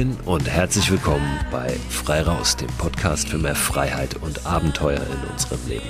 Cohen und herzlich willkommen bei Frei Raus, dem Podcast für mehr Freiheit und Abenteuer in unserem Leben.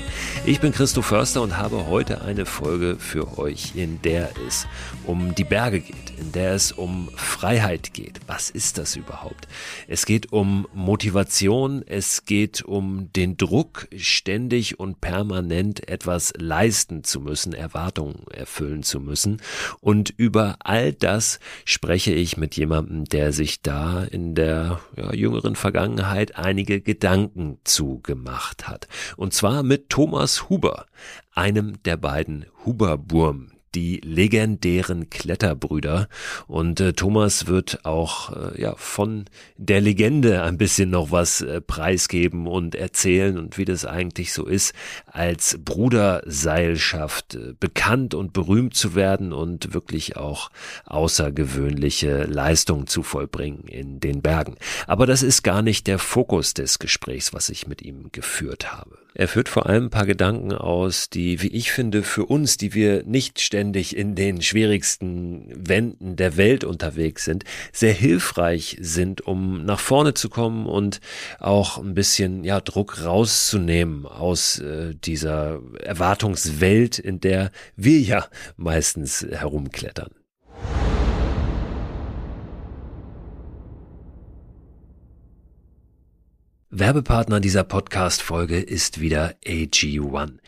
Ich bin Christoph Förster und habe heute eine Folge für euch, in der es um die Berge geht, in der es um Freiheit geht. Was ist das überhaupt? Es geht um Motivation, es geht um den Druck, ständig und permanent etwas leisten zu müssen, Erwartungen erfüllen zu müssen. Und über all das spreche ich mit jemandem, der sich da in der ja, jüngeren Vergangenheit einige Gedanken zugemacht hat. Und zwar mit Thomas Huber, einem der beiden Huber-Burm, die legendären Kletterbrüder. Und äh, Thomas wird auch äh, ja von der Legende ein bisschen noch was äh, preisgeben und erzählen und wie das eigentlich so ist, als Bruderseilschaft äh, bekannt und berühmt zu werden und wirklich auch außergewöhnliche Leistungen zu vollbringen in den Bergen. Aber das ist gar nicht der Fokus des Gesprächs, was ich mit ihm geführt habe. Er führt vor allem ein paar Gedanken aus, die, wie ich finde, für uns, die wir nicht ständig in den schwierigsten Wänden der Welt unterwegs sind, sehr hilfreich sind, um nach vorne zu kommen und auch ein bisschen ja, Druck rauszunehmen aus äh, dieser Erwartungswelt, in der wir ja meistens herumklettern. Werbepartner dieser Podcast-Folge ist wieder AG1.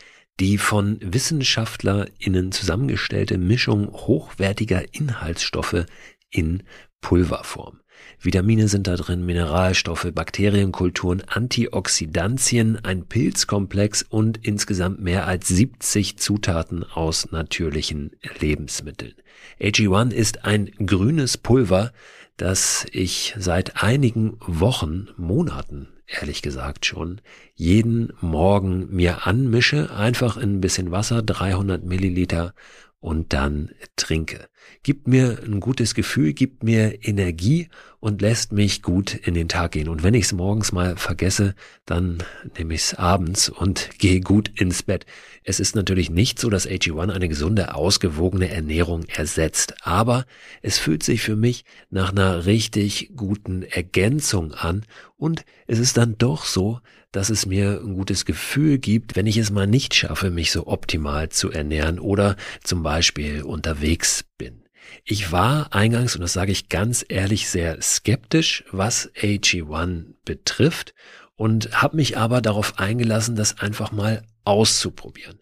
Die von WissenschaftlerInnen zusammengestellte Mischung hochwertiger Inhaltsstoffe in Pulverform. Vitamine sind da drin, Mineralstoffe, Bakterienkulturen, Antioxidantien, ein Pilzkomplex und insgesamt mehr als 70 Zutaten aus natürlichen Lebensmitteln. AG1 ist ein grünes Pulver, das ich seit einigen Wochen, Monaten ehrlich gesagt schon, jeden Morgen mir anmische, einfach in ein bisschen Wasser, 300 Milliliter und dann trinke. Gibt mir ein gutes Gefühl, gibt mir Energie und lässt mich gut in den Tag gehen. Und wenn ich es morgens mal vergesse, dann nehme ich es abends und gehe gut ins Bett. Es ist natürlich nicht so, dass AG1 eine gesunde, ausgewogene Ernährung ersetzt, aber es fühlt sich für mich nach einer richtig guten Ergänzung an und es ist dann doch so, dass es mir ein gutes Gefühl gibt, wenn ich es mal nicht schaffe, mich so optimal zu ernähren oder zum Beispiel unterwegs bin. Ich war eingangs, und das sage ich ganz ehrlich, sehr skeptisch, was AG1 betrifft und habe mich aber darauf eingelassen, das einfach mal auszuprobieren.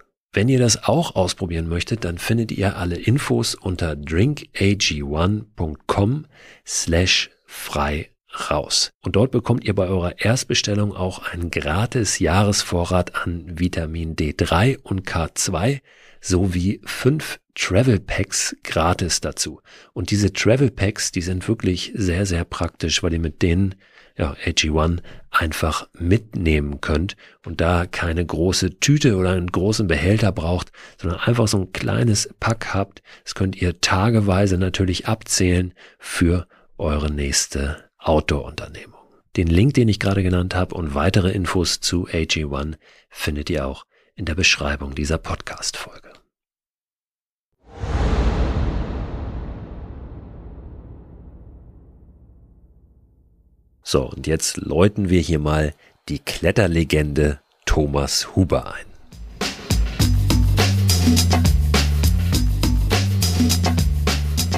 Wenn ihr das auch ausprobieren möchtet, dann findet ihr alle Infos unter drinkag1.com slash frei raus. Und dort bekommt ihr bei eurer Erstbestellung auch einen gratis Jahresvorrat an Vitamin D3 und K2 sowie fünf Travel Packs gratis dazu. Und diese Travel Packs, die sind wirklich sehr, sehr praktisch, weil ihr mit denen ja, AG1 einfach mitnehmen könnt und da keine große Tüte oder einen großen Behälter braucht, sondern einfach so ein kleines Pack habt. Das könnt ihr tageweise natürlich abzählen für eure nächste Outdoor-Unternehmung. Den Link, den ich gerade genannt habe und weitere Infos zu AG1 findet ihr auch in der Beschreibung dieser Podcast-Folge. So, und jetzt läuten wir hier mal die Kletterlegende Thomas Huber ein.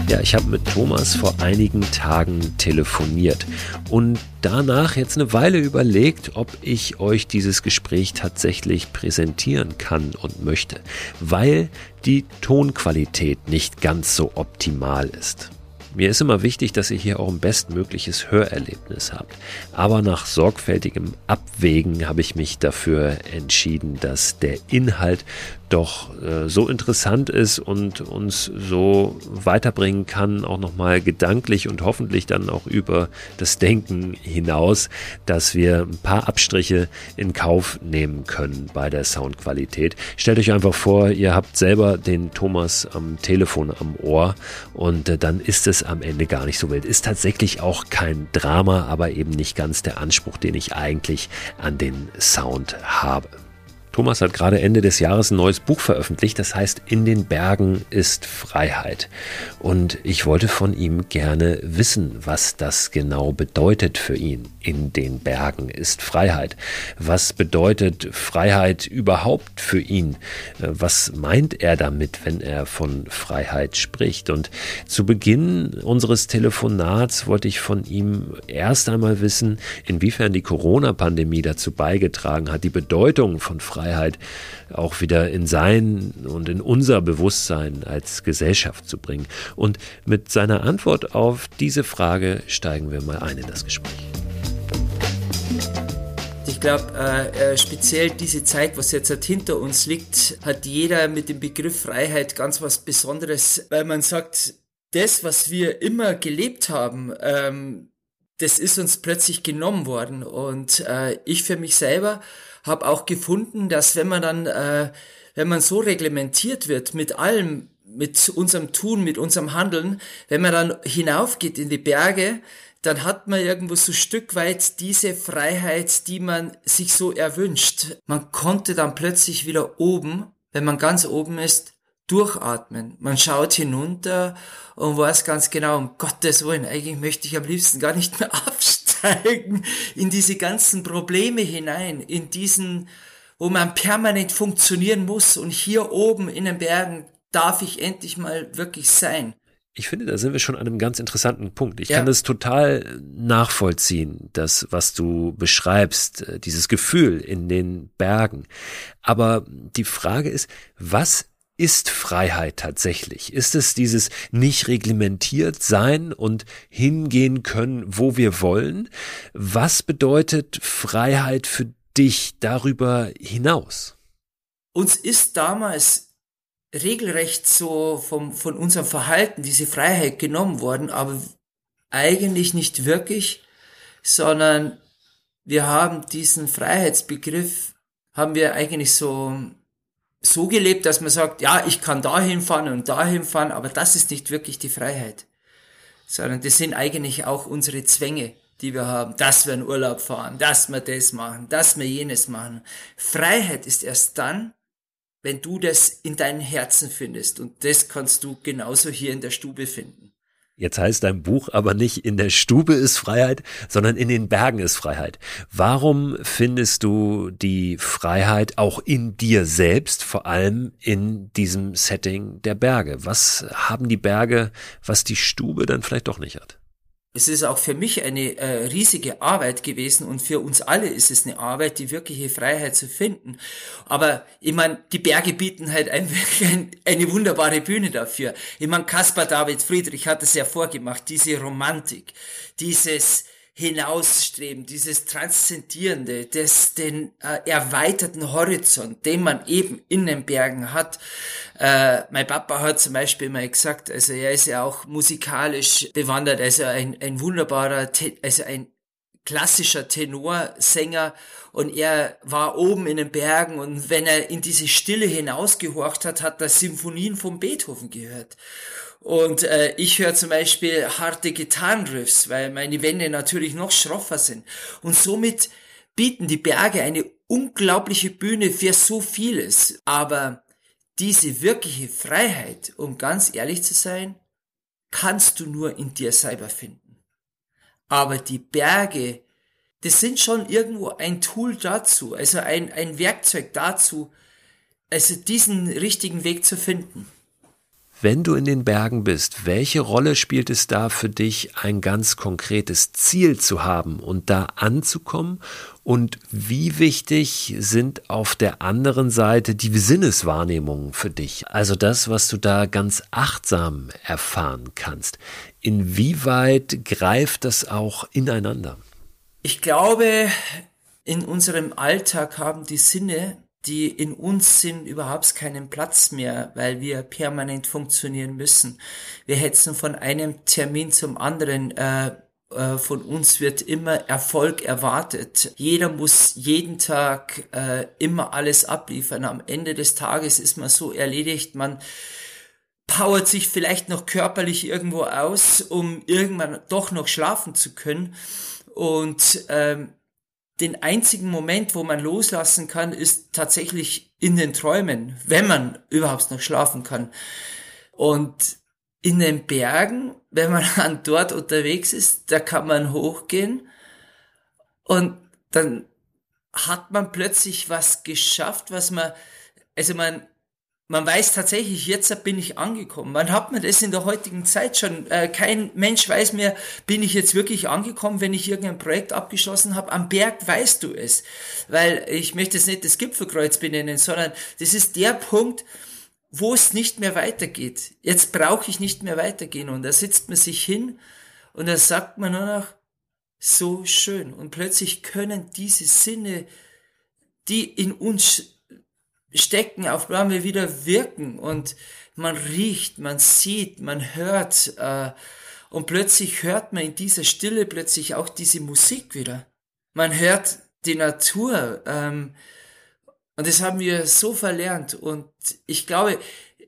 Ja, ich habe mit Thomas vor einigen Tagen telefoniert und danach jetzt eine Weile überlegt, ob ich euch dieses Gespräch tatsächlich präsentieren kann und möchte, weil die Tonqualität nicht ganz so optimal ist. Mir ist immer wichtig, dass ihr hier auch ein bestmögliches Hörerlebnis habt. Aber nach sorgfältigem Abwägen habe ich mich dafür entschieden, dass der Inhalt doch äh, so interessant ist und uns so weiterbringen kann, auch nochmal gedanklich und hoffentlich dann auch über das Denken hinaus, dass wir ein paar Abstriche in Kauf nehmen können bei der Soundqualität. Stellt euch einfach vor, ihr habt selber den Thomas am Telefon am Ohr und äh, dann ist es am Ende gar nicht so wild. Ist tatsächlich auch kein Drama, aber eben nicht ganz der Anspruch, den ich eigentlich an den Sound habe. Thomas hat gerade Ende des Jahres ein neues Buch veröffentlicht, das heißt In den Bergen ist Freiheit. Und ich wollte von ihm gerne wissen, was das genau bedeutet für ihn. In den Bergen ist Freiheit. Was bedeutet Freiheit überhaupt für ihn? Was meint er damit, wenn er von Freiheit spricht? Und zu Beginn unseres Telefonats wollte ich von ihm erst einmal wissen, inwiefern die Corona-Pandemie dazu beigetragen hat, die Bedeutung von Freiheit Freiheit auch wieder in sein und in unser Bewusstsein als Gesellschaft zu bringen. Und mit seiner Antwort auf diese Frage steigen wir mal ein in das Gespräch. Ich glaube, äh, äh, speziell diese Zeit, was jetzt halt hinter uns liegt, hat jeder mit dem Begriff Freiheit ganz was Besonderes, weil man sagt, das, was wir immer gelebt haben, ähm, das ist uns plötzlich genommen worden. Und äh, ich für mich selber habe auch gefunden, dass wenn man dann, äh, wenn man so reglementiert wird mit allem, mit unserem Tun, mit unserem Handeln, wenn man dann hinaufgeht in die Berge, dann hat man irgendwo so Stück weit diese Freiheit, die man sich so erwünscht. Man konnte dann plötzlich wieder oben, wenn man ganz oben ist, durchatmen. Man schaut hinunter und weiß ganz genau, um Gottes Willen, eigentlich möchte ich am liebsten gar nicht mehr absteigen in diese ganzen Probleme hinein, in diesen, wo man permanent funktionieren muss. Und hier oben in den Bergen darf ich endlich mal wirklich sein. Ich finde, da sind wir schon an einem ganz interessanten Punkt. Ich ja. kann das total nachvollziehen, das, was du beschreibst, äh, dieses Gefühl in den Bergen. Aber die Frage ist, was ist Freiheit tatsächlich? Ist es dieses nicht reglementiert sein und hingehen können, wo wir wollen? Was bedeutet Freiheit für dich darüber hinaus? Uns ist damals regelrecht so vom, von unserem Verhalten diese Freiheit genommen worden, aber eigentlich nicht wirklich, sondern wir haben diesen Freiheitsbegriff, haben wir eigentlich so so gelebt, dass man sagt, ja, ich kann dahin fahren und dahin fahren, aber das ist nicht wirklich die Freiheit, sondern das sind eigentlich auch unsere Zwänge, die wir haben, dass wir in Urlaub fahren, dass wir das machen, dass wir jenes machen. Freiheit ist erst dann, wenn du das in deinem Herzen findest und das kannst du genauso hier in der Stube finden. Jetzt heißt dein Buch aber nicht in der Stube ist Freiheit, sondern in den Bergen ist Freiheit. Warum findest du die Freiheit auch in dir selbst, vor allem in diesem Setting der Berge? Was haben die Berge, was die Stube dann vielleicht doch nicht hat? Es ist auch für mich eine äh, riesige Arbeit gewesen und für uns alle ist es eine Arbeit, die wirkliche Freiheit zu finden. Aber ich meine, die Berge bieten halt einfach ein, eine wunderbare Bühne dafür. Ich meine, Caspar David Friedrich hat es ja vorgemacht, diese Romantik, dieses Hinausstreben, dieses Transzendierende, das, den äh, erweiterten Horizont, den man eben in den Bergen hat. Äh, mein Papa hat zum Beispiel mal gesagt, also er ist ja auch musikalisch bewandert, also ein, ein wunderbarer, also ein klassischer Tenorsänger und er war oben in den Bergen und wenn er in diese Stille hinausgehorcht hat, hat er Symphonien von Beethoven gehört. Und äh, ich höre zum Beispiel harte Gitarrenriffs, weil meine Wände natürlich noch schroffer sind. Und somit bieten die Berge eine unglaubliche Bühne für so vieles. Aber diese wirkliche Freiheit, um ganz ehrlich zu sein, kannst du nur in dir selber finden. Aber die Berge, das sind schon irgendwo ein Tool dazu, also ein, ein Werkzeug dazu, also diesen richtigen Weg zu finden. Wenn du in den Bergen bist, welche Rolle spielt es da für dich, ein ganz konkretes Ziel zu haben und da anzukommen? Und wie wichtig sind auf der anderen Seite die Sinneswahrnehmungen für dich? Also das, was du da ganz achtsam erfahren kannst. Inwieweit greift das auch ineinander? Ich glaube, in unserem Alltag haben die Sinne, die in uns sind, überhaupt keinen Platz mehr, weil wir permanent funktionieren müssen. Wir hetzen von einem Termin zum anderen. Äh, äh, von uns wird immer Erfolg erwartet. Jeder muss jeden Tag äh, immer alles abliefern. Am Ende des Tages ist man so erledigt, man powert sich vielleicht noch körperlich irgendwo aus, um irgendwann doch noch schlafen zu können. Und ähm, den einzigen Moment, wo man loslassen kann, ist tatsächlich in den Träumen, wenn man überhaupt noch schlafen kann. Und in den Bergen, wenn man dann dort unterwegs ist, da kann man hochgehen und dann hat man plötzlich was geschafft, was man, also man man weiß tatsächlich, jetzt bin ich angekommen. Wann hat man das in der heutigen Zeit schon? Äh, kein Mensch weiß mehr, bin ich jetzt wirklich angekommen, wenn ich irgendein Projekt abgeschlossen habe. Am Berg weißt du es. Weil ich möchte es nicht das Gipfelkreuz benennen, sondern das ist der Punkt, wo es nicht mehr weitergeht. Jetzt brauche ich nicht mehr weitergehen. Und da sitzt man sich hin und da sagt man nur noch, so schön. Und plötzlich können diese Sinne, die in uns stecken, auf einmal wieder wirken und man riecht, man sieht, man hört äh, und plötzlich hört man in dieser Stille plötzlich auch diese Musik wieder. Man hört die Natur ähm, und das haben wir so verlernt und ich glaube,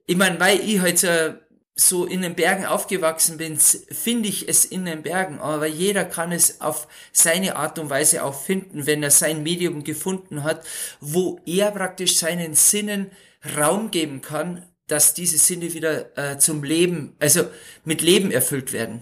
ich meine, weil ich heute so in den Bergen aufgewachsen bin, finde ich es in den Bergen, aber jeder kann es auf seine Art und Weise auch finden, wenn er sein Medium gefunden hat, wo er praktisch seinen Sinnen Raum geben kann, dass diese Sinne wieder äh, zum Leben, also mit Leben erfüllt werden.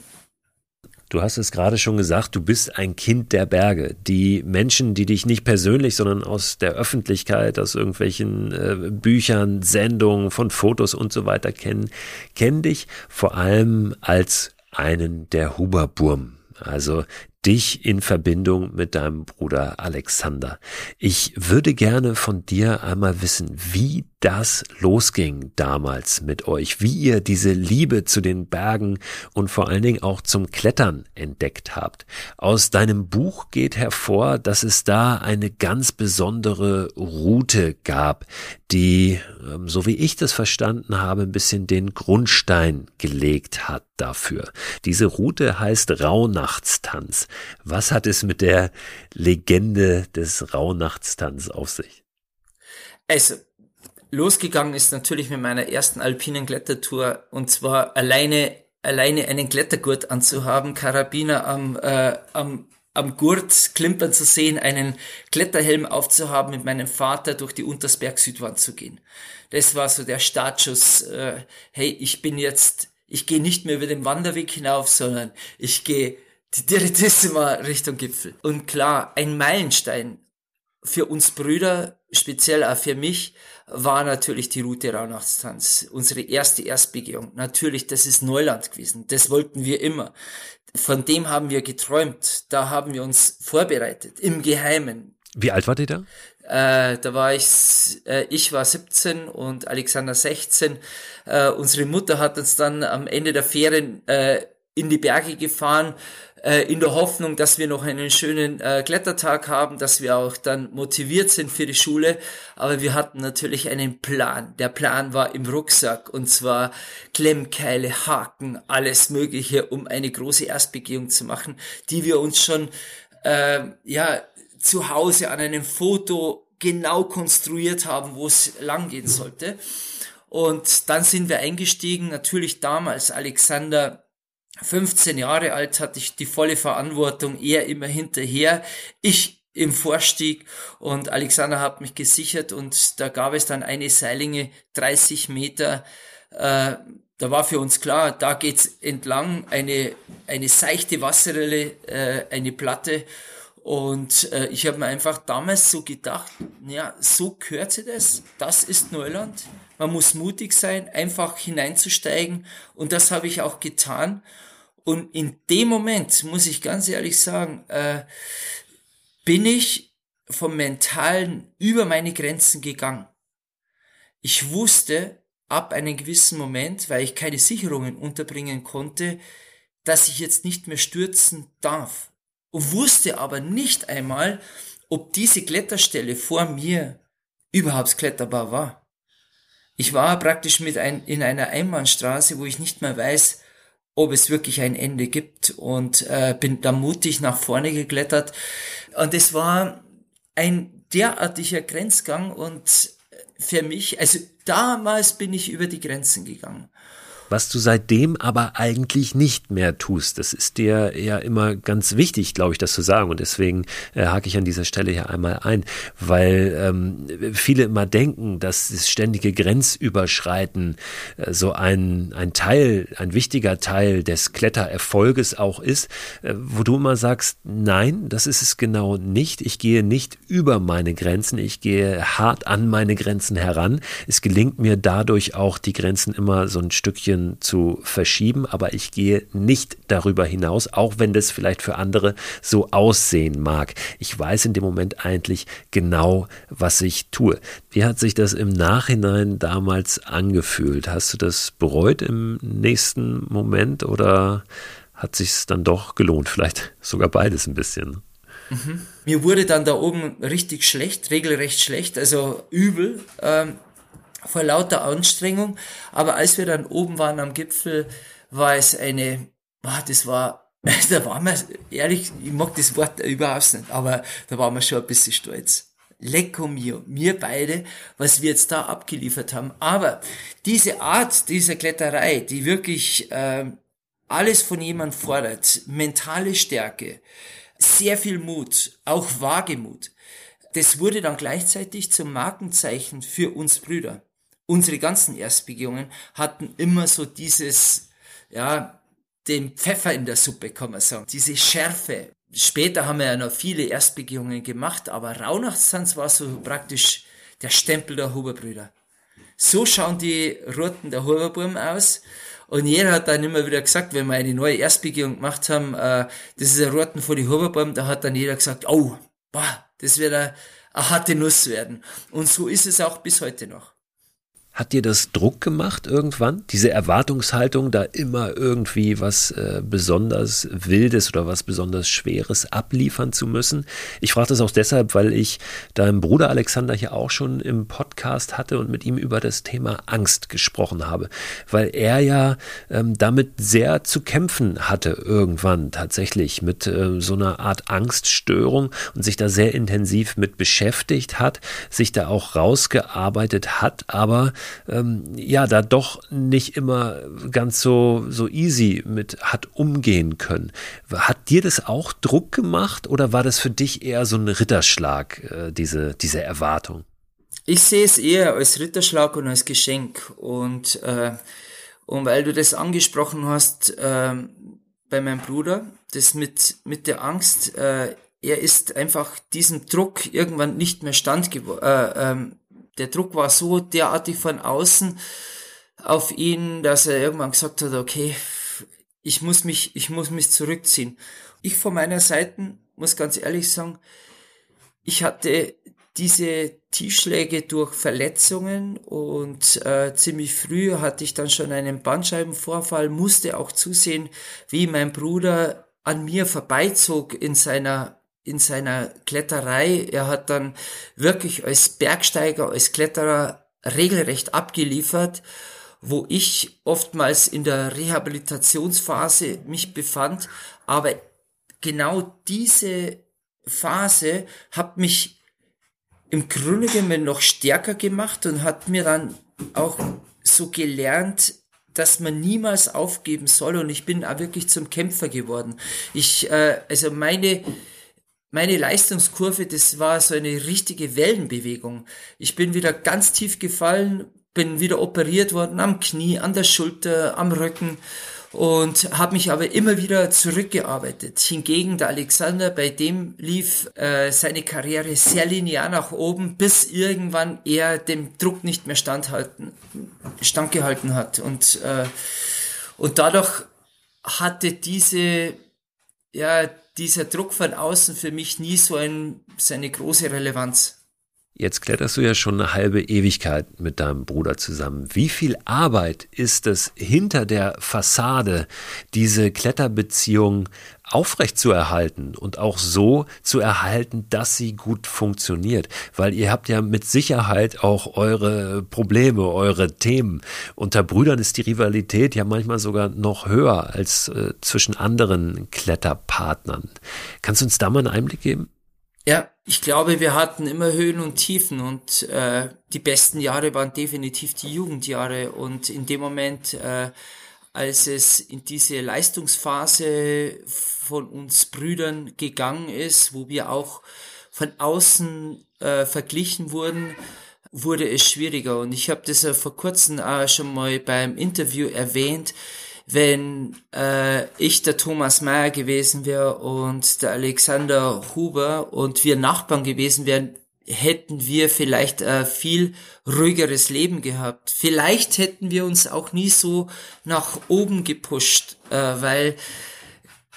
Du hast es gerade schon gesagt, du bist ein Kind der Berge. Die Menschen, die dich nicht persönlich, sondern aus der Öffentlichkeit, aus irgendwelchen äh, Büchern, Sendungen, von Fotos und so weiter kennen, kennen dich vor allem als einen der Huberburm. Also dich in Verbindung mit deinem Bruder Alexander. Ich würde gerne von dir einmal wissen, wie das losging damals mit euch, wie ihr diese Liebe zu den Bergen und vor allen Dingen auch zum Klettern entdeckt habt. Aus deinem Buch geht hervor, dass es da eine ganz besondere Route gab, die, ähm, so wie ich das verstanden habe, ein bisschen den Grundstein gelegt hat dafür. Diese Route heißt Rauhnachtstanz. Was hat es mit der Legende des Rauhnachtstanz auf sich? Also, losgegangen ist natürlich mit meiner ersten alpinen Klettertour und zwar alleine alleine einen Klettergurt anzuhaben, Karabiner am, äh, am, am Gurt klimpern zu sehen, einen Kletterhelm aufzuhaben, mit meinem Vater durch die Untersberg Südwand zu gehen. Das war so der Startschuss. Äh, hey, ich bin jetzt, ich gehe nicht mehr über den Wanderweg hinauf, sondern ich gehe die Direttissima Richtung Gipfel. Und klar, ein Meilenstein für uns Brüder, speziell auch für mich, war natürlich die Route Rauhnachtstanz. Unsere erste Erstbegehung. Natürlich, das ist Neuland gewesen. Das wollten wir immer. Von dem haben wir geträumt. Da haben wir uns vorbereitet. Im Geheimen. Wie alt war ihr da? Äh, da war ich, äh, ich war 17 und Alexander 16. Äh, unsere Mutter hat uns dann am Ende der Ferien äh, in die Berge gefahren äh, in der Hoffnung, dass wir noch einen schönen äh, Klettertag haben, dass wir auch dann motiviert sind für die Schule. Aber wir hatten natürlich einen Plan. Der Plan war im Rucksack und zwar Klemmkeile, Haken, alles Mögliche, um eine große Erstbegehung zu machen, die wir uns schon äh, ja zu Hause an einem Foto genau konstruiert haben, wo es lang gehen sollte. Und dann sind wir eingestiegen, natürlich damals Alexander 15 Jahre alt hatte ich die volle Verantwortung, er immer hinterher, ich im Vorstieg und Alexander hat mich gesichert und da gab es dann eine Seilinge 30 Meter. Äh, da war für uns klar, da geht's entlang eine, eine seichte Wasserrille, äh, eine Platte und äh, ich habe mir einfach damals so gedacht, ja, so gehört sie das, das ist Neuland, man muss mutig sein, einfach hineinzusteigen. Und das habe ich auch getan. Und in dem Moment, muss ich ganz ehrlich sagen, äh, bin ich vom Mentalen über meine Grenzen gegangen. Ich wusste ab einem gewissen Moment, weil ich keine Sicherungen unterbringen konnte, dass ich jetzt nicht mehr stürzen darf. Und wusste aber nicht einmal, ob diese Kletterstelle vor mir überhaupt kletterbar war. Ich war praktisch mit ein, in einer Einbahnstraße, wo ich nicht mehr weiß, ob es wirklich ein Ende gibt und äh, bin da mutig nach vorne geklettert. Und es war ein derartiger Grenzgang und für mich, also damals bin ich über die Grenzen gegangen was du seitdem aber eigentlich nicht mehr tust. Das ist dir ja immer ganz wichtig, glaube ich, das zu sagen. Und deswegen äh, hake ich an dieser Stelle hier einmal ein, weil ähm, viele immer denken, dass das ständige Grenzüberschreiten äh, so ein, ein Teil, ein wichtiger Teil des Klettererfolges auch ist, äh, wo du immer sagst, nein, das ist es genau nicht. Ich gehe nicht über meine Grenzen, ich gehe hart an meine Grenzen heran. Es gelingt mir dadurch auch, die Grenzen immer so ein Stückchen zu verschieben, aber ich gehe nicht darüber hinaus, auch wenn das vielleicht für andere so aussehen mag. Ich weiß in dem Moment eigentlich genau, was ich tue. Wie hat sich das im Nachhinein damals angefühlt? Hast du das bereut im nächsten Moment oder hat sich es dann doch gelohnt? Vielleicht sogar beides ein bisschen. Mhm. Mir wurde dann da oben richtig schlecht, regelrecht schlecht, also übel. Ähm, vor lauter Anstrengung. Aber als wir dann oben waren am Gipfel, war es eine, boah, das war, da waren wir, ehrlich, ich mag das Wort überhaupt nicht, aber da waren wir schon ein bisschen stolz. Lecco mio, mir beide, was wir jetzt da abgeliefert haben. Aber diese Art dieser Kletterei, die wirklich äh, alles von jemand fordert, mentale Stärke, sehr viel Mut, auch Wagemut, das wurde dann gleichzeitig zum Markenzeichen für uns Brüder unsere ganzen Erstbegehungen hatten immer so dieses, ja, den Pfeffer in der Suppe, kann man sagen. Diese Schärfe. Später haben wir ja noch viele Erstbegehungen gemacht, aber Rauhnachtstanz war so praktisch der Stempel der Huberbrüder. So schauen die Roten der Huberburm aus. Und jeder hat dann immer wieder gesagt, wenn wir eine neue Erstbegehung gemacht haben, äh, das ist der Roten vor die Huberburm, da hat dann jeder gesagt, oh, boah, das wird eine, eine harte Nuss werden. Und so ist es auch bis heute noch. Hat dir das Druck gemacht irgendwann? Diese Erwartungshaltung, da immer irgendwie was äh, besonders Wildes oder was besonders Schweres abliefern zu müssen? Ich frage das auch deshalb, weil ich deinem Bruder Alexander hier auch schon im Podcast hatte und mit ihm über das Thema Angst gesprochen habe, weil er ja ähm, damit sehr zu kämpfen hatte irgendwann tatsächlich mit äh, so einer Art Angststörung und sich da sehr intensiv mit beschäftigt hat, sich da auch rausgearbeitet hat, aber ähm, ja, da doch nicht immer ganz so, so easy mit hat umgehen können. Hat dir das auch Druck gemacht oder war das für dich eher so ein Ritterschlag, äh, diese, diese Erwartung? Ich sehe es eher als Ritterschlag und als Geschenk. Und, äh, und weil du das angesprochen hast äh, bei meinem Bruder, das mit, mit der Angst, äh, er ist einfach diesem Druck irgendwann nicht mehr stand äh, ähm, der Druck war so derartig von außen auf ihn, dass er irgendwann gesagt hat, okay, ich muss mich, ich muss mich zurückziehen. Ich von meiner Seite muss ganz ehrlich sagen, ich hatte diese Tiefschläge durch Verletzungen und äh, ziemlich früh hatte ich dann schon einen Bandscheibenvorfall, musste auch zusehen, wie mein Bruder an mir vorbeizog in seiner in seiner Kletterei. Er hat dann wirklich als Bergsteiger, als Kletterer regelrecht abgeliefert, wo ich oftmals in der Rehabilitationsphase mich befand. Aber genau diese Phase hat mich im Grunde genommen noch stärker gemacht und hat mir dann auch so gelernt, dass man niemals aufgeben soll und ich bin auch wirklich zum Kämpfer geworden. Ich, äh, also meine, meine Leistungskurve, das war so eine richtige Wellenbewegung. Ich bin wieder ganz tief gefallen, bin wieder operiert worden am Knie, an der Schulter, am Rücken und habe mich aber immer wieder zurückgearbeitet. Hingegen der Alexander, bei dem lief äh, seine Karriere sehr linear nach oben, bis irgendwann er dem Druck nicht mehr standhalten, standgehalten hat und äh, und dadurch hatte diese ja dieser Druck von außen für mich nie so ein seine große Relevanz. Jetzt kletterst du ja schon eine halbe Ewigkeit mit deinem Bruder zusammen. Wie viel Arbeit ist es hinter der Fassade, diese Kletterbeziehung aufrecht zu erhalten und auch so zu erhalten, dass sie gut funktioniert? Weil ihr habt ja mit Sicherheit auch eure Probleme, eure Themen. Unter Brüdern ist die Rivalität ja manchmal sogar noch höher als äh, zwischen anderen Kletterpartnern. Kannst du uns da mal einen Einblick geben? Ja, ich glaube, wir hatten immer Höhen und Tiefen und äh, die besten Jahre waren definitiv die Jugendjahre und in dem Moment, äh, als es in diese Leistungsphase von uns Brüdern gegangen ist, wo wir auch von außen äh, verglichen wurden, wurde es schwieriger. Und ich habe das ja vor kurzem auch schon mal beim Interview erwähnt wenn äh, ich der Thomas Mayer gewesen wäre und der Alexander Huber und wir Nachbarn gewesen wären, hätten wir vielleicht ein viel ruhigeres Leben gehabt. Vielleicht hätten wir uns auch nie so nach oben gepusht, äh, weil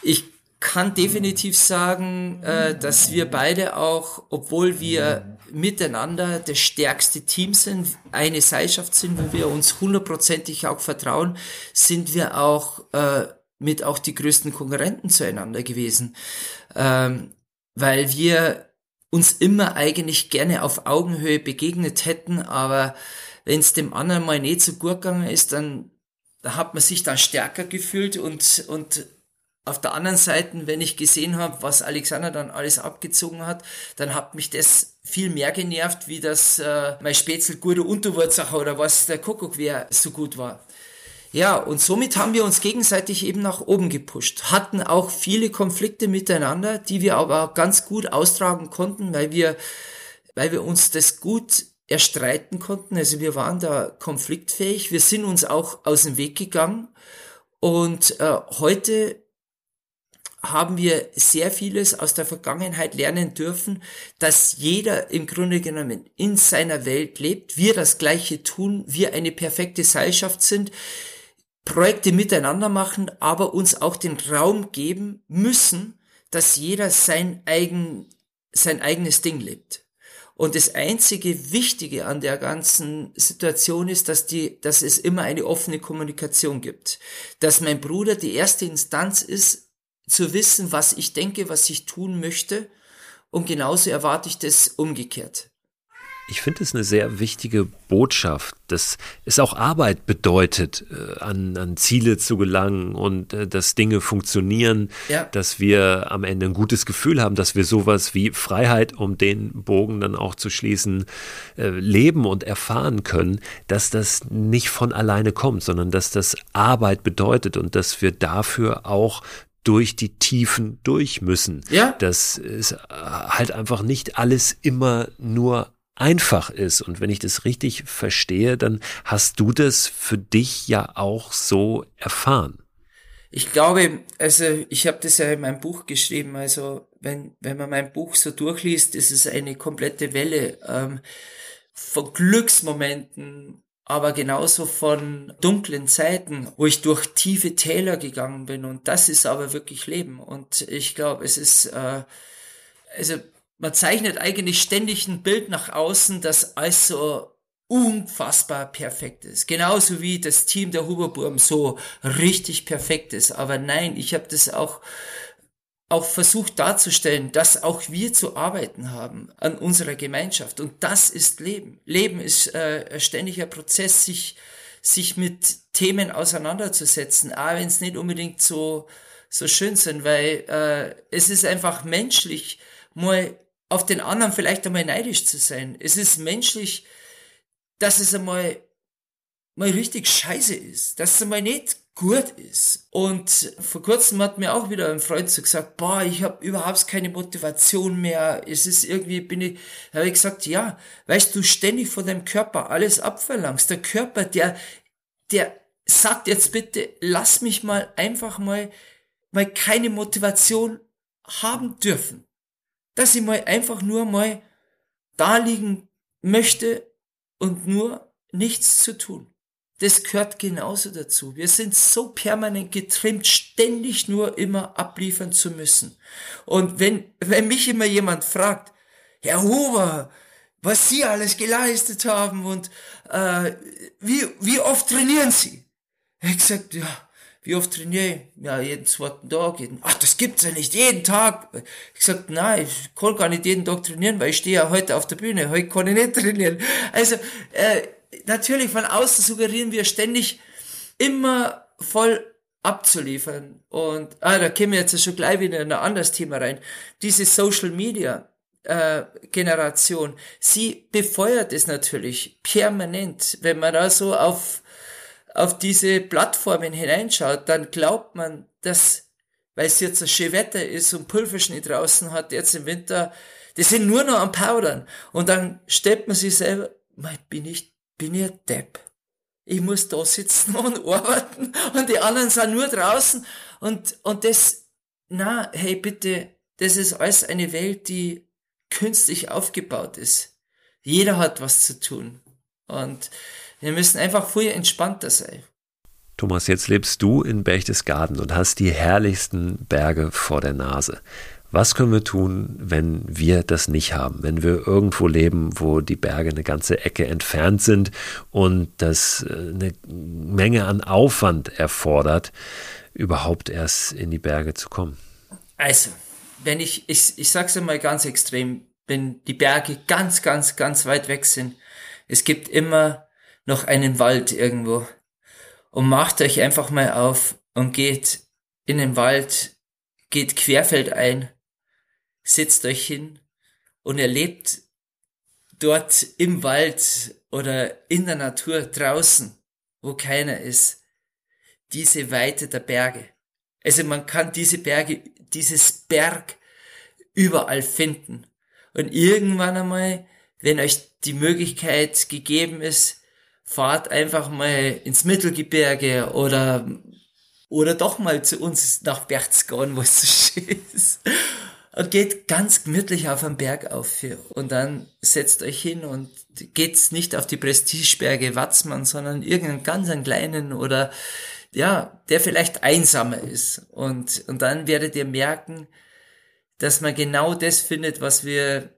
ich kann definitiv sagen, äh, dass wir beide auch, obwohl wir miteinander das stärkste Team sind, eine Seilschaft sind, wo wir uns hundertprozentig auch vertrauen, sind wir auch äh, mit auch die größten Konkurrenten zueinander gewesen, ähm, weil wir uns immer eigentlich gerne auf Augenhöhe begegnet hätten, aber wenn es dem anderen mal nicht so gut gegangen ist, dann da hat man sich dann stärker gefühlt und, und auf der anderen Seite, wenn ich gesehen habe, was Alexander dann alles abgezogen hat, dann hat mich das viel mehr genervt, wie das äh, mein Spätzl gute Unterwurzacher oder was der Kuckuck wäre so gut war. Ja, und somit haben wir uns gegenseitig eben nach oben gepusht, hatten auch viele Konflikte miteinander, die wir aber ganz gut austragen konnten, weil wir, weil wir uns das gut erstreiten konnten. Also wir waren da konfliktfähig. Wir sind uns auch aus dem Weg gegangen. Und äh, heute haben wir sehr vieles aus der Vergangenheit lernen dürfen, dass jeder im Grunde genommen in seiner Welt lebt, wir das Gleiche tun, wir eine perfekte Seilschaft sind, Projekte miteinander machen, aber uns auch den Raum geben müssen, dass jeder sein eigen, sein eigenes Ding lebt. Und das einzige Wichtige an der ganzen Situation ist, dass die, dass es immer eine offene Kommunikation gibt. Dass mein Bruder die erste Instanz ist, zu wissen, was ich denke, was ich tun möchte. Und genauso erwarte ich das umgekehrt. Ich finde es eine sehr wichtige Botschaft, dass es auch Arbeit bedeutet, äh, an, an Ziele zu gelangen und äh, dass Dinge funktionieren, ja. dass wir am Ende ein gutes Gefühl haben, dass wir sowas wie Freiheit, um den Bogen dann auch zu schließen, äh, leben und erfahren können, dass das nicht von alleine kommt, sondern dass das Arbeit bedeutet und dass wir dafür auch durch die Tiefen durch müssen. Ja. Dass es halt einfach nicht alles immer nur einfach ist. Und wenn ich das richtig verstehe, dann hast du das für dich ja auch so erfahren. Ich glaube, also ich habe das ja in meinem Buch geschrieben, also wenn, wenn man mein Buch so durchliest, ist es eine komplette Welle ähm, von Glücksmomenten, aber genauso von dunklen Zeiten, wo ich durch tiefe Täler gegangen bin. Und das ist aber wirklich Leben. Und ich glaube, es ist, äh, also man zeichnet eigentlich ständig ein Bild nach außen, das alles so unfassbar perfekt ist. Genauso wie das Team der Huberburm so richtig perfekt ist. Aber nein, ich habe das auch auch versucht darzustellen, dass auch wir zu arbeiten haben an unserer Gemeinschaft. Und das ist Leben. Leben ist äh, ein ständiger Prozess, sich, sich mit Themen auseinanderzusetzen, auch wenn es nicht unbedingt so, so schön sind, weil äh, es ist einfach menschlich, mal auf den anderen vielleicht einmal neidisch zu sein. Es ist menschlich, dass es einmal mal richtig scheiße ist, dass es einmal nicht gut ist. Und vor kurzem hat mir auch wieder ein Freund so gesagt, boah, ich habe überhaupt keine Motivation mehr. Es ist irgendwie, bin ich, habe ich gesagt, ja, weißt du, ständig von deinem Körper alles abverlangst. Der Körper, der, der sagt jetzt bitte, lass mich mal einfach mal, mal keine Motivation haben dürfen. Dass ich mal einfach nur mal da liegen möchte und nur nichts zu tun. Das gehört genauso dazu. Wir sind so permanent getrimmt, ständig nur immer abliefern zu müssen. Und wenn, wenn mich immer jemand fragt, Herr Huber, was Sie alles geleistet haben und äh, wie, wie oft trainieren Sie? Ich gesagt, ja, wie oft trainiere ich? Ja, jeden zweiten Tag. Jeden, ach, das gibt's ja nicht, jeden Tag. Ich gesagt, nein, ich kann gar nicht jeden Tag trainieren, weil ich stehe ja heute auf der Bühne, heute kann ich nicht trainieren. Also, äh, natürlich von außen suggerieren wir ständig immer voll abzuliefern. Und ah, da kämen wir jetzt schon gleich wieder in ein anderes Thema rein. Diese Social Media äh, Generation, sie befeuert es natürlich permanent. Wenn man da so auf, auf diese Plattformen hineinschaut, dann glaubt man, dass, weil es jetzt ein schön Wetter ist und Pulverschnee draußen hat, jetzt im Winter, die sind nur noch am Powdern. Und dann stellt man sich selber, bin ich bin ich ein Depp. Ich muss da sitzen und arbeiten und die anderen sind nur draußen und, und das, na, hey bitte, das ist alles eine Welt, die künstlich aufgebaut ist. Jeder hat was zu tun und wir müssen einfach viel entspannter sein. Thomas, jetzt lebst du in Berchtesgaden und hast die herrlichsten Berge vor der Nase. Was können wir tun, wenn wir das nicht haben? Wenn wir irgendwo leben, wo die Berge eine ganze Ecke entfernt sind und das äh, eine Menge an Aufwand erfordert, überhaupt erst in die Berge zu kommen? Also, wenn ich, ich, ich sag's einmal ganz extrem, wenn die Berge ganz, ganz, ganz weit weg sind, es gibt immer noch einen Wald irgendwo. Und macht euch einfach mal auf und geht in den Wald, geht querfeldein setzt euch hin und erlebt dort im Wald oder in der Natur draußen, wo keiner ist, diese Weite der Berge. Also man kann diese Berge, dieses Berg überall finden. Und irgendwann einmal, wenn euch die Möglichkeit gegeben ist, fahrt einfach mal ins Mittelgebirge oder, oder doch mal zu uns nach Berchtesgaden, wo es so schön ist und geht ganz gemütlich auf einen Berg auf hier. Und dann setzt euch hin und geht's nicht auf die Prestigeberge Watzmann, sondern irgendeinen ganz einen kleinen oder ja, der vielleicht einsamer ist. Und, und dann werdet ihr merken, dass man genau das findet, was wir,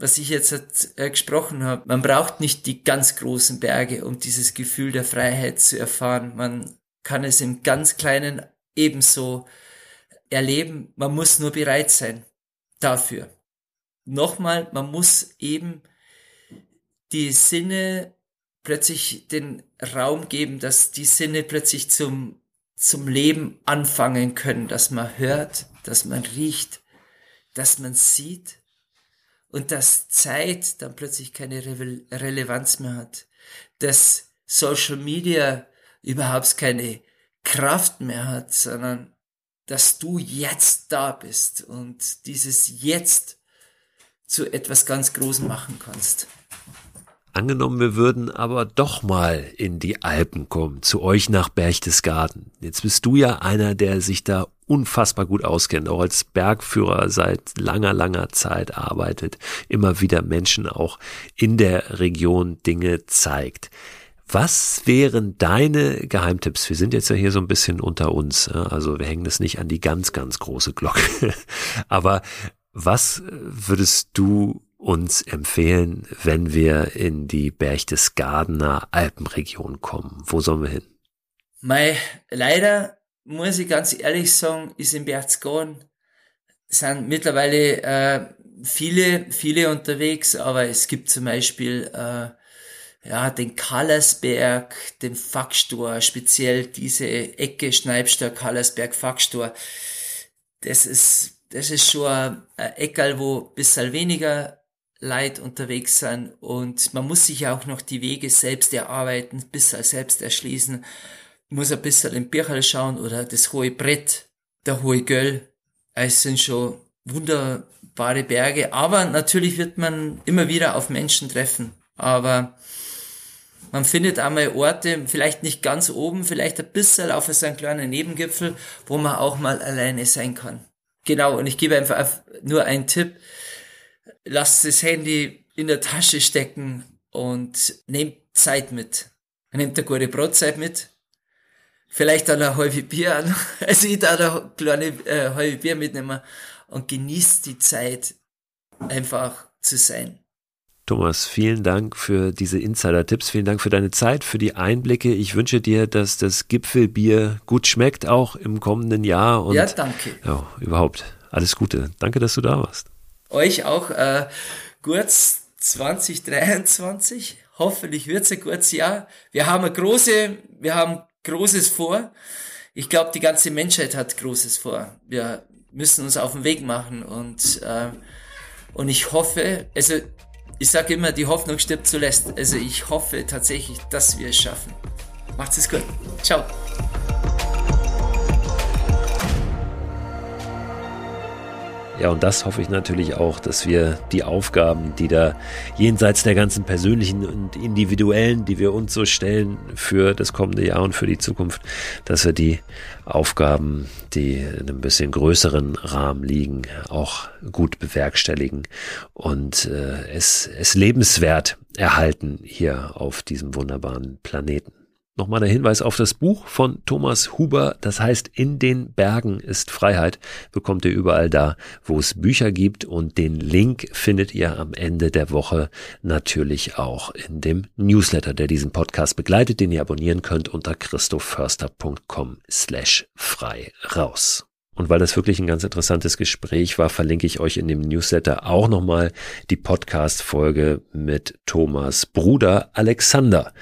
was ich jetzt äh, gesprochen habe. Man braucht nicht die ganz großen Berge, um dieses Gefühl der Freiheit zu erfahren. Man kann es im ganz kleinen ebenso erleben. Man muss nur bereit sein dafür. Nochmal, man muss eben die Sinne plötzlich den Raum geben, dass die Sinne plötzlich zum, zum Leben anfangen können, dass man hört, dass man riecht, dass man sieht und dass Zeit dann plötzlich keine Re Relevanz mehr hat, dass Social Media überhaupt keine Kraft mehr hat, sondern dass du jetzt da bist und dieses Jetzt zu etwas ganz Großem machen kannst. Angenommen, wir würden aber doch mal in die Alpen kommen, zu euch nach Berchtesgaden. Jetzt bist du ja einer, der sich da unfassbar gut auskennt, auch als Bergführer seit langer, langer Zeit arbeitet, immer wieder Menschen auch in der Region Dinge zeigt. Was wären deine Geheimtipps? Wir sind jetzt ja hier so ein bisschen unter uns, also wir hängen das nicht an die ganz, ganz große Glocke. Aber was würdest du uns empfehlen, wenn wir in die Berchtesgadener Alpenregion kommen? Wo sollen wir hin? Mei, leider muss ich ganz ehrlich sagen, ist in Berchtesgaden sind mittlerweile äh, viele, viele unterwegs, aber es gibt zum Beispiel äh, ja, den Kallersberg, den Fackstor, speziell diese Ecke Schneibstor, Kallersberg, Fackstor. Das ist, das ist schon ein Eckerl, wo bisschen weniger Leid unterwegs sind und man muss sich auch noch die Wege selbst erarbeiten, bisschen selbst erschließen, muss ein bisschen im Bircherl schauen oder das hohe Brett, der hohe Göll. Es sind schon wunderbare Berge, aber natürlich wird man immer wieder auf Menschen treffen. Aber Man findet einmal Orte, vielleicht nicht ganz oben, vielleicht ein bisschen auf so einem kleinen Nebengipfel, wo man auch mal alleine sein kann. Genau, und ich gebe einfach nur einen Tipp. Lasst das Handy in der Tasche stecken und nehmt Zeit mit. Nehmt eine gute Brotzeit mit. Vielleicht dann ein halbes Bier an. Also ich da eine kleine äh, halbe Bier mitnehmen und genießt die Zeit, einfach zu sein. Thomas, vielen Dank für diese Insider-Tipps, vielen Dank für deine Zeit, für die Einblicke. Ich wünsche dir, dass das Gipfelbier gut schmeckt, auch im kommenden Jahr. Und, ja, danke. Ja, überhaupt. Alles Gute. Danke, dass du da warst. Euch auch äh, kurz 2023. Hoffentlich wird es ein gutes Jahr. Wir haben eine große, wir haben Großes vor. Ich glaube, die ganze Menschheit hat Großes vor. Wir müssen uns auf den Weg machen und äh, und ich hoffe, also ich sage immer, die Hoffnung stirbt zuletzt. Also ich hoffe tatsächlich, dass wir es schaffen. Macht's es gut. Ciao. Ja, und das hoffe ich natürlich auch, dass wir die Aufgaben, die da jenseits der ganzen persönlichen und individuellen, die wir uns so stellen für das kommende Jahr und für die Zukunft, dass wir die Aufgaben, die in einem bisschen größeren Rahmen liegen, auch gut bewerkstelligen und äh, es, es lebenswert erhalten hier auf diesem wunderbaren Planeten. Nochmal der Hinweis auf das Buch von Thomas Huber, das heißt In den Bergen ist Freiheit, bekommt ihr überall da, wo es Bücher gibt und den Link findet ihr am Ende der Woche natürlich auch in dem Newsletter, der diesen Podcast begleitet, den ihr abonnieren könnt unter christophörster.com slash frei raus. Und weil das wirklich ein ganz interessantes Gespräch war, verlinke ich euch in dem Newsletter auch nochmal die Podcast-Folge mit Thomas Bruder Alexander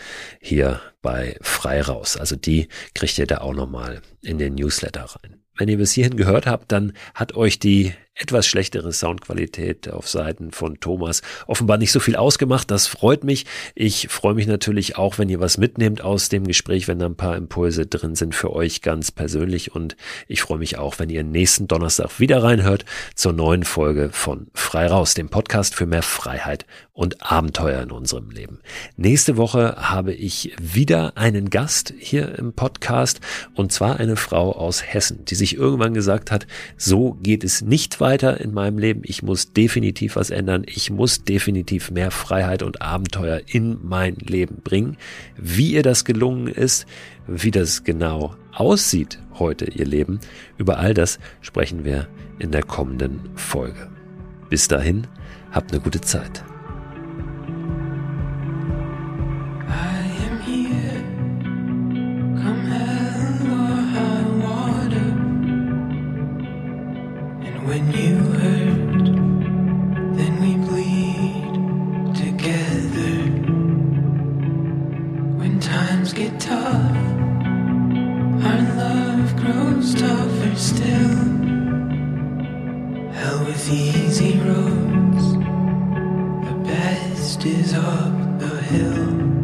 hier bei Frei raus. Also die kriegt ihr da auch nochmal in den Newsletter rein. Wenn ihr bis hierhin gehört habt, dann hat euch die etwas schlechtere Soundqualität auf Seiten von Thomas offenbar nicht so viel ausgemacht. Das freut mich. Ich freue mich natürlich auch, wenn ihr was mitnehmt aus dem Gespräch, wenn da ein paar Impulse drin sind für euch ganz persönlich. Und ich freue mich auch, wenn ihr nächsten Donnerstag wieder reinhört zur neuen Folge von Frei Raus, dem Podcast für mehr Freiheit und Abenteuer in unserem Leben. Nächste Woche habe ich wieder einen Gast hier im Podcast und zwar eine Frau aus Hessen, die sich irgendwann gesagt hat, so geht es nicht weiter weiter in meinem Leben. Ich muss definitiv was ändern. Ich muss definitiv mehr Freiheit und Abenteuer in mein Leben bringen. Wie ihr das gelungen ist, wie das genau aussieht heute, ihr Leben, über all das sprechen wir in der kommenden Folge. Bis dahin, habt eine gute Zeit. Easy roads, the best is up the hill.